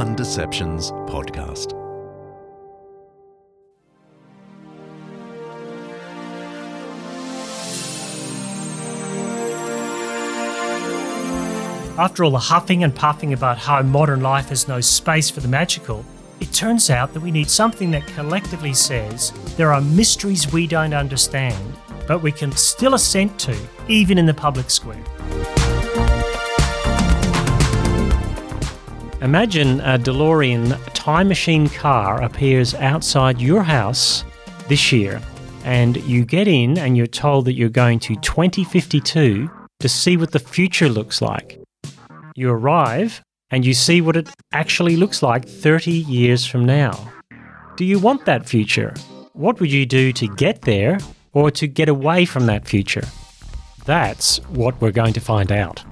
Undeceptions podcast. After all the huffing and puffing about how modern life has no space for the magical, it turns out that we need something that collectively says there are mysteries we don't understand, but we can still assent to, even in the public square. Imagine a DeLorean time machine car appears outside your house this year, and you get in and you're told that you're going to 2052 to see what the future looks like. You arrive and you see what it actually looks like 30 years from now. Do you want that future? What would you do to get there or to get away from that future? That's what we're going to find out.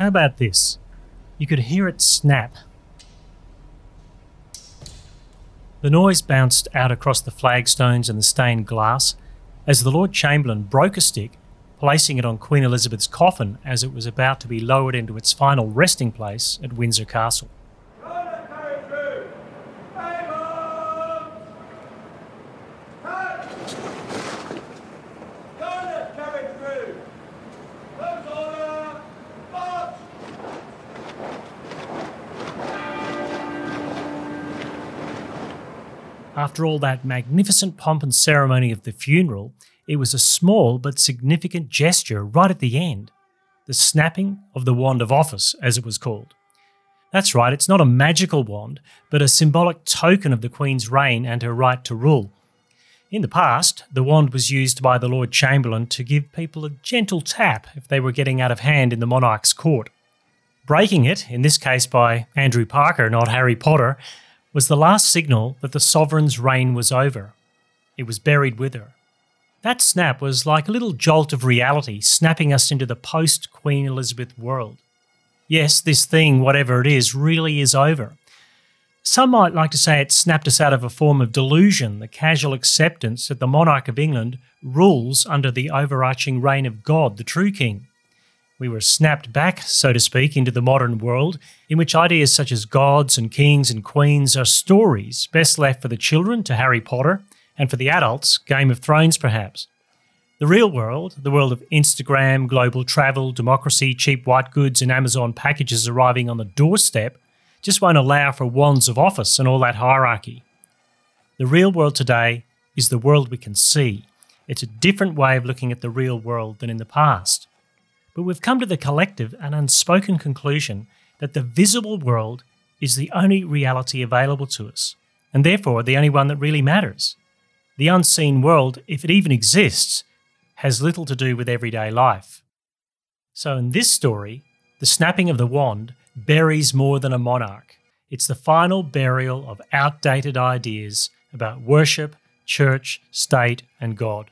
How about this? You could hear it snap. The noise bounced out across the flagstones and the stained glass as the Lord Chamberlain broke a stick, placing it on Queen Elizabeth's coffin as it was about to be lowered into its final resting place at Windsor Castle. After all that magnificent pomp and ceremony of the funeral, it was a small but significant gesture right at the end the snapping of the wand of office, as it was called. That's right, it's not a magical wand, but a symbolic token of the Queen's reign and her right to rule. In the past, the wand was used by the Lord Chamberlain to give people a gentle tap if they were getting out of hand in the monarch's court. Breaking it, in this case by Andrew Parker, not Harry Potter, was the last signal that the sovereign's reign was over. It was buried with her. That snap was like a little jolt of reality, snapping us into the post Queen Elizabeth world. Yes, this thing, whatever it is, really is over. Some might like to say it snapped us out of a form of delusion, the casual acceptance that the monarch of England rules under the overarching reign of God, the true king. We were snapped back, so to speak, into the modern world, in which ideas such as gods and kings and queens are stories best left for the children to Harry Potter, and for the adults, Game of Thrones perhaps. The real world, the world of Instagram, global travel, democracy, cheap white goods, and Amazon packages arriving on the doorstep, just won't allow for wands of office and all that hierarchy. The real world today is the world we can see. It's a different way of looking at the real world than in the past but we've come to the collective and unspoken conclusion that the visible world is the only reality available to us, and therefore the only one that really matters. The unseen world, if it even exists, has little to do with everyday life. So, in this story, the snapping of the wand buries more than a monarch. It's the final burial of outdated ideas about worship, church, state, and God.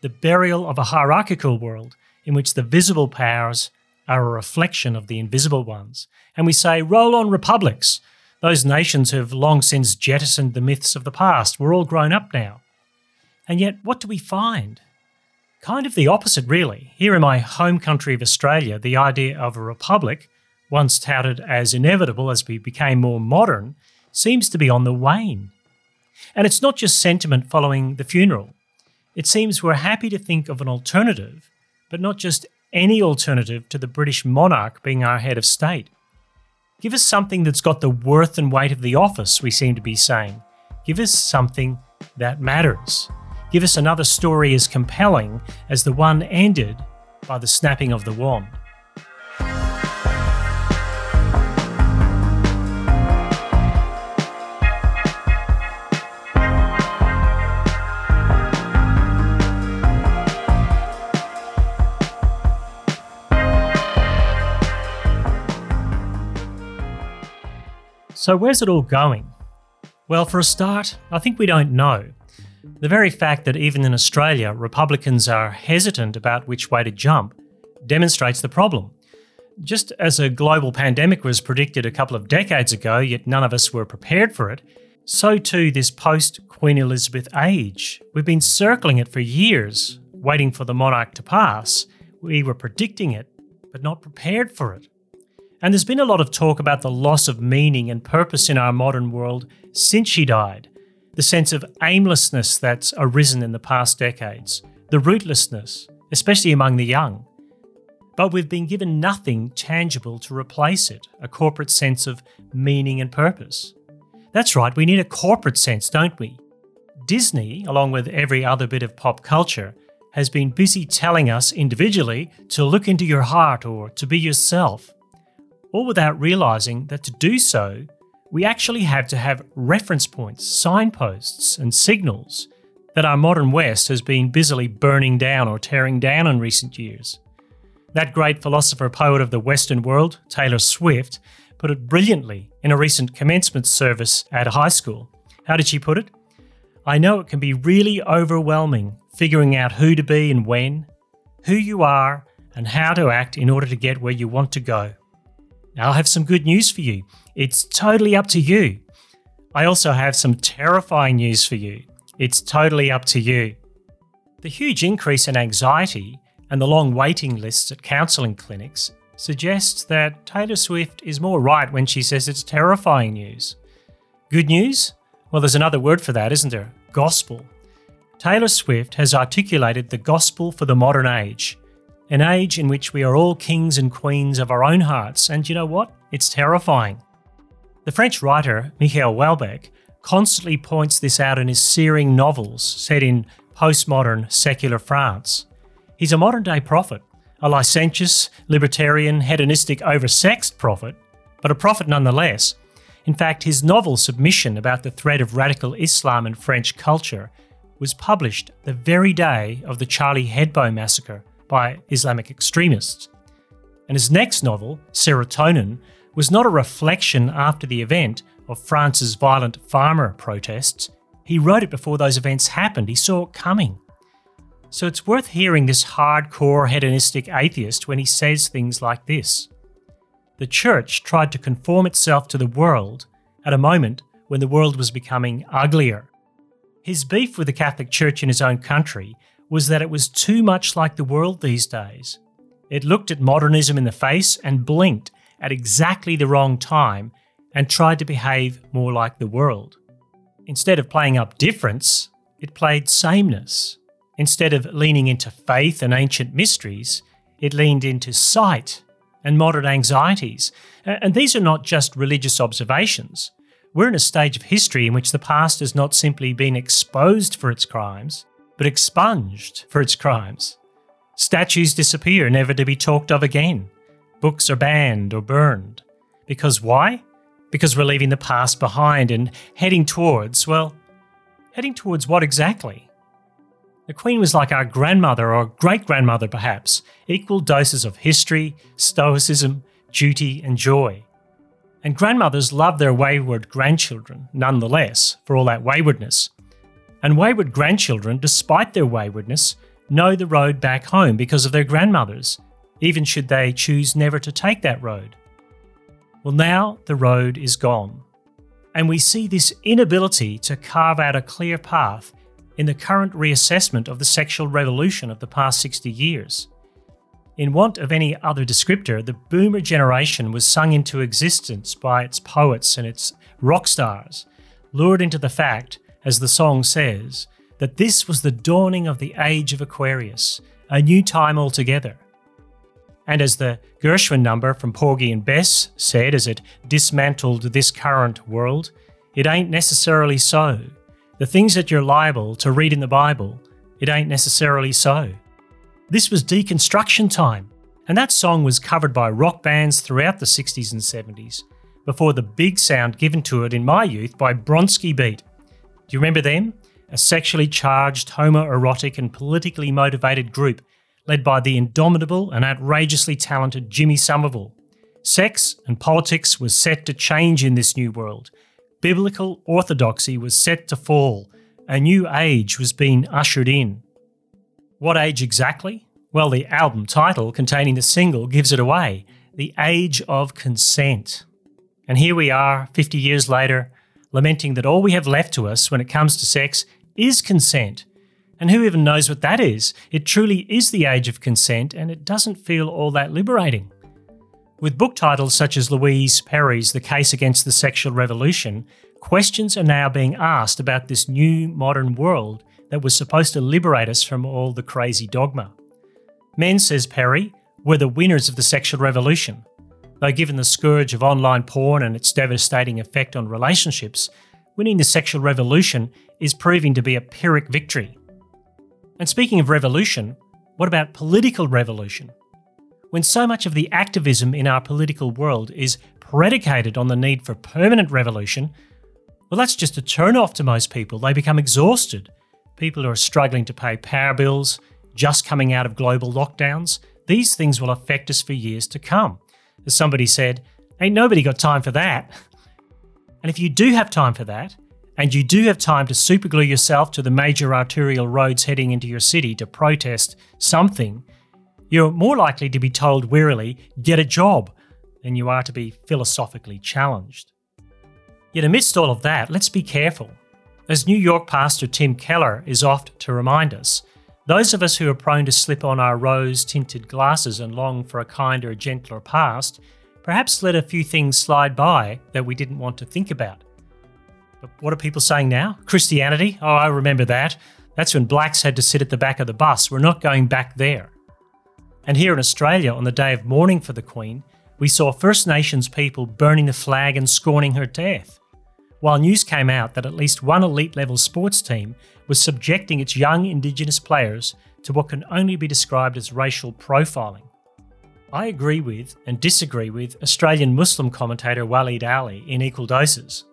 The burial of a hierarchical world in which the visible powers are a reflection of the invisible ones. And we say, roll on republics. Those nations who have long since jettisoned the myths of the past. We're all grown up now. And yet, what do we find? Kind of the opposite, really. Here in my home country of Australia, the idea of a republic, once touted as inevitable as we became more modern, seems to be on the wane. And it's not just sentiment following the funeral. It seems we're happy to think of an alternative but not just any alternative to the British monarch being our head of state. Give us something that's got the worth and weight of the office, we seem to be saying. Give us something that matters. Give us another story as compelling as the one ended by the snapping of the wand. So, where's it all going? Well, for a start, I think we don't know. The very fact that even in Australia, Republicans are hesitant about which way to jump demonstrates the problem. Just as a global pandemic was predicted a couple of decades ago, yet none of us were prepared for it, so too this post Queen Elizabeth age. We've been circling it for years, waiting for the monarch to pass, We were predicting it, but not prepared for it. And there's been a lot of talk about the loss of meaning and purpose in our modern world since she died, the sense of aimlessness that's arisen in the past decades, the rootlessness, especially among the young. But we've been given nothing tangible to replace it a corporate sense of meaning and purpose. That's right, we need a corporate sense, don't we? Disney, along with every other bit of pop culture, has been busy telling us individually to look into your heart or to be yourself, all without realizing that to do so, we actually have to have reference points, signposts, and signals that our modern West has been busily burning down or tearing down in recent years. That great philosopher poet of the Western world, Taylor Swift, put it brilliantly in a recent commencement service at a high school. How did she put it? I know it can be really overwhelming figuring out who to be and when, who you are, and how to act in order to get where you want to go. Now, I have some good news for you. It's totally up to you. I also have some terrifying news for you. It's totally up to you. The huge increase in anxiety and the long waiting lists at counselling clinics suggests that Taylor Swift is more right when she says it's terrifying news. Good news? Well, there's another word for that, isn't there? Gospel. Taylor Swift has articulated the gospel for the modern age, an age in which we are all kings and queens of our own hearts, and you know what? It's terrifying. The French writer Michel Houellebecq constantly points this out in his searing novels set in postmodern secular France. He's a modern day prophet, a licentious, libertarian, hedonistic, oversexed prophet, but a prophet nonetheless. In fact, his novel Submission about the threat of radical Islam in French culture was published the very day of the Charlie Hebdo massacre by Islamic extremists. And his next novel, Serotonin, was not a reflection after the event of France's violent farmer protests. He wrote it before those events happened, he saw it coming. So it's worth hearing this hardcore hedonistic atheist when he says things like this The church tried to conform itself to the world at a moment when the world was becoming uglier. His beef with the Catholic Church in his own country was that it was too much like the world these days. It looked at modernism in the face and blinked at exactly the wrong time and tried to behave more like the world. Instead of playing up difference, it played sameness. Instead of leaning into faith and ancient mysteries, it leaned into sight and modern anxieties. And these are not just religious observations. We're in a stage of history in which the past has not simply been exposed for its crimes, but expunged for its crimes. Statues disappear, never to be talked of again. Books are banned or burned. Because why? Because we're leaving the past behind and heading towards, well, heading towards what exactly? The Queen was like our grandmother or great grandmother, perhaps, equal doses of history, stoicism, duty, and joy. And grandmothers love their wayward grandchildren, nonetheless, for all that waywardness. And wayward grandchildren, despite their waywardness, know the road back home because of their grandmothers, even should they choose never to take that road. Well, now the road is gone. And we see this inability to carve out a clear path in the current reassessment of the sexual revolution of the past 60 years. In want of any other descriptor, the boomer generation was sung into existence by its poets and its rock stars, lured into the fact, as the song says, that this was the dawning of the age of Aquarius, a new time altogether. And as the Gershwin number from Porgy and Bess said as it dismantled this current world, it ain't necessarily so. The things that you're liable to read in the Bible, it ain't necessarily so. This was deconstruction time, and that song was covered by rock bands throughout the 60s and 70s, before the big sound given to it in my youth by Bronski Beat. Do you remember them? A sexually charged, homoerotic, and politically motivated group led by the indomitable and outrageously talented Jimmy Somerville. Sex and politics was set to change in this new world, biblical orthodoxy was set to fall. A new age was being ushered in. What age exactly? Well, the album title containing the single gives it away The Age of Consent. And here we are, 50 years later, lamenting that all we have left to us when it comes to sex is consent. And who even knows what that is? It truly is the age of consent, and it doesn't feel all that liberating. With book titles such as Louise Perry's The Case Against the Sexual Revolution, questions are now being asked about this new modern world that was supposed to liberate us from all the crazy dogma. Men, says Perry, were the winners of the sexual revolution. Though given the scourge of online porn and its devastating effect on relationships, winning the sexual revolution is proving to be a Pyrrhic victory. And speaking of revolution, what about political revolution? When so much of the activism in our political world is predicated on the need for permanent revolution, well, that's just a turn off to most people. They become exhausted. People who are struggling to pay power bills, just coming out of global lockdowns, these things will affect us for years to come. As somebody said, ain't nobody got time for that. And if you do have time for that, and you do have time to superglue yourself to the major arterial roads heading into your city to protest something, you're more likely to be told wearily, get a job, than you are to be philosophically challenged. Yet, amidst all of that, let's be careful. As New York pastor Tim Keller is oft to remind us, those of us who are prone to slip on our rose tinted glasses and long for a kinder, gentler past perhaps let a few things slide by that we didn't want to think about. But what are people saying now? Christianity? Oh, I remember that. That's when blacks had to sit at the back of the bus. We're not going back there. And here in Australia, on the day of mourning for the Queen, we saw First Nations people burning the flag and scorning her death. While news came out that at least one elite level sports team was subjecting its young Indigenous players to what can only be described as racial profiling. I agree with and disagree with Australian Muslim commentator Waleed Aly in equal doses.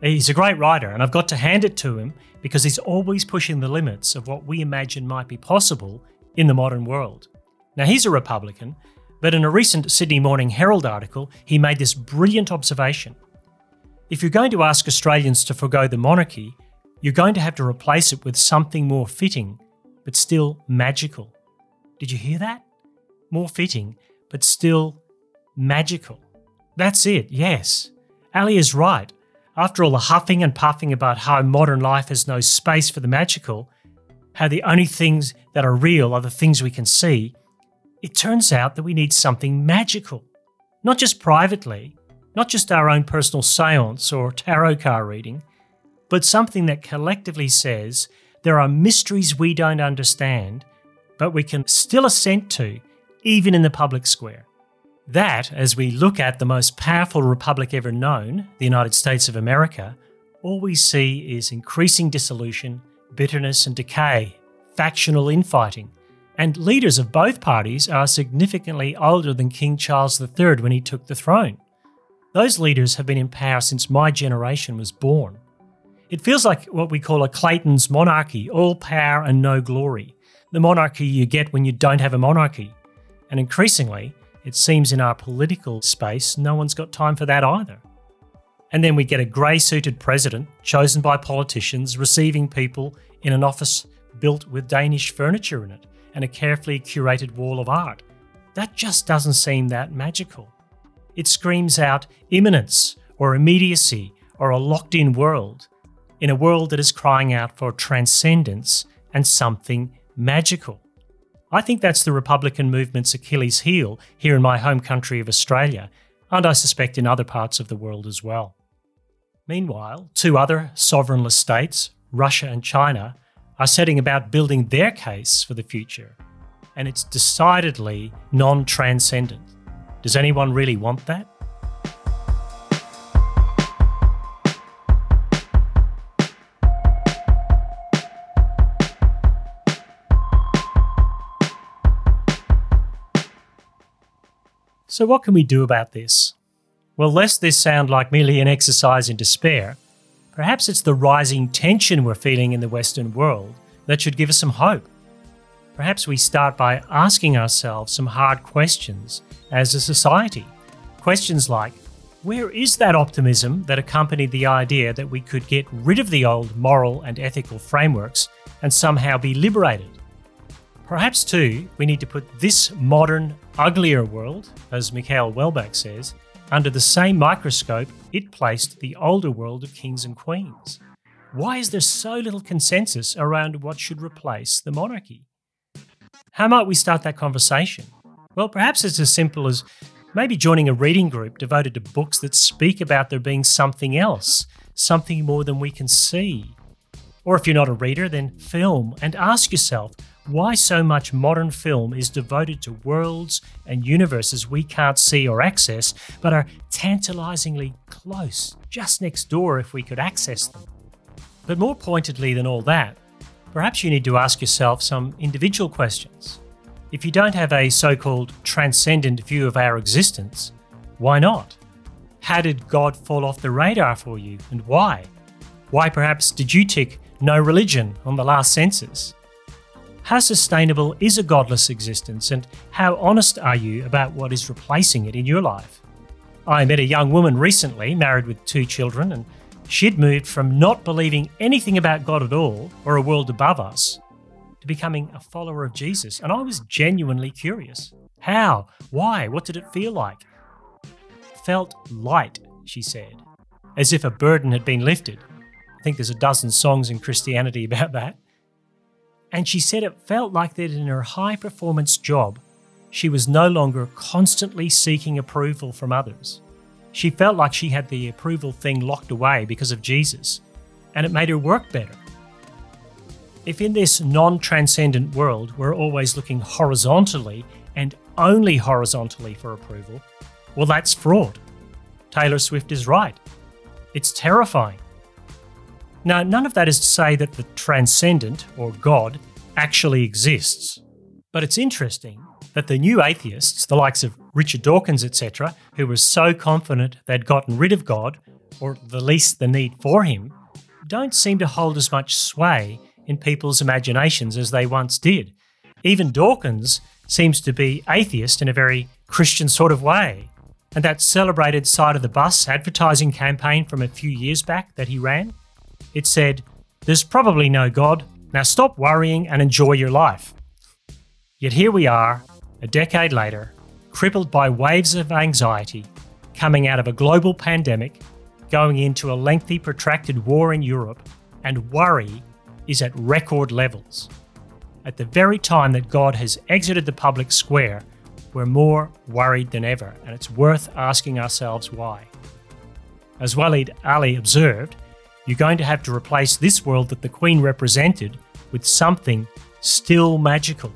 He's a great writer, and I've got to hand it to him because he's always pushing the limits of what we imagine might be possible in the modern world. Now, he's a Republican, but in a recent Sydney Morning Herald article, he made this brilliant observation. If you're going to ask Australians to forego the monarchy, you're going to have to replace it with something more fitting, but still magical. Did you hear that? More fitting, but still magical. That's it, yes. Aly is right. After all the huffing and puffing about how modern life has no space for the magical, how the only things that are real are the things we can see, it turns out that we need something magical. Not just privately, not just our own personal seance or tarot card reading, but something that collectively says there are mysteries we don't understand, but we can still assent to even in the public square. That, as we look at the most powerful republic ever known, the United States of America, all we see is increasing dissolution, bitterness, and decay, factional infighting. And leaders of both parties are significantly older than King Charles III when he took the throne. Those leaders have been in power since my generation was born. It feels like what we call a Clayton's monarchy all power and no glory. The monarchy you get when you don't have a monarchy. And increasingly, it seems in our political space, no one's got time for that either. And then we get a grey suited president chosen by politicians receiving people in an office built with Danish furniture in it and a carefully curated wall of art. That just doesn't seem that magical. It screams out immanence or immediacy or a locked in world, in a world that is crying out for transcendence and something magical. I think that's the Republican movement's Achilles heel here in my home country of Australia, and I suspect in other parts of the world as well. Meanwhile, two other sovereignless states, Russia and China, are setting about building their case for the future, and it's decidedly non transcendent. Does anyone really want that? So, what can we do about this? Well, lest this sound like merely an exercise in despair, perhaps it's the rising tension we're feeling in the Western world that should give us some hope. Perhaps we start by asking ourselves some hard questions as a society. Questions like where is that optimism that accompanied the idea that we could get rid of the old moral and ethical frameworks and somehow be liberated? Perhaps, too, we need to put this modern, uglier world, as Michael Houellebecq says, under the same microscope it placed the older world of kings and queens. Why is there so little consensus around what should replace the monarchy? How might we start that conversation? Well, perhaps it's as simple as maybe joining a reading group devoted to books that speak about there being something else, something more than we can see. Or if you're not a reader, then film and ask yourself why so much modern film is devoted to worlds and universes we can't see or access, but are tantalizingly close, just next door if we could access them. But more pointedly than all that, perhaps you need to ask yourself some individual questions. If you don't have a so called transcendent view of our existence, why not? How did God fall off the radar for you and why? Why perhaps did you tick no religion on the last census? How sustainable is a godless existence, and how honest are you about what is replacing it in your life? I met a young woman recently, married with two children, and she'd moved from not believing anything about God at all or a world above us to becoming a follower of Jesus. And I was genuinely curious. How? Why? What did it feel like? Felt light, she said, as if a burden had been lifted. I think there's a dozen songs in Christianity about that. And she said it felt like that in her high performance job, she was no longer constantly seeking approval from others. She felt like she had the approval thing locked away because of Jesus, and it made her work better. If in this non transcendent world we're always looking horizontally and only horizontally for approval, well, that's fraud. Taylor Swift is right. It's terrifying. Now, none of that is to say that the transcendent, or God, actually exists. But it's interesting that the new atheists, the likes of Richard Dawkins, etc., who was so confident they'd gotten rid of God, or at the least the need for him, don't seem to hold as much sway in people's imaginations as they once did. Even Dawkins seems to be atheist in a very Christian sort of way. And that celebrated side of the bus advertising campaign from a few years back that he ran it said, There's probably no God. Now stop worrying and enjoy your life. Yet here we are, a decade later, crippled by waves of anxiety, coming out of a global pandemic, going into a lengthy, protracted war in Europe, and worry is at record levels. At the very time that God has exited the public square, we're more worried than ever, and it's worth asking ourselves why. As Waleed Aly observed, you're going to have to replace this world that the Queen represented with something still magical.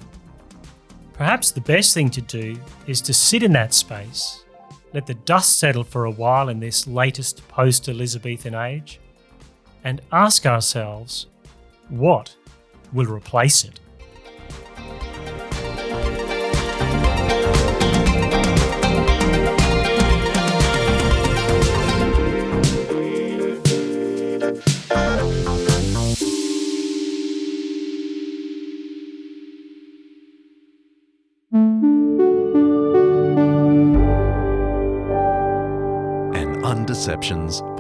Perhaps the best thing to do is to sit in that space, let the dust settle for a while in this latest post Elizabethan age, and ask ourselves what will replace it. Podcast.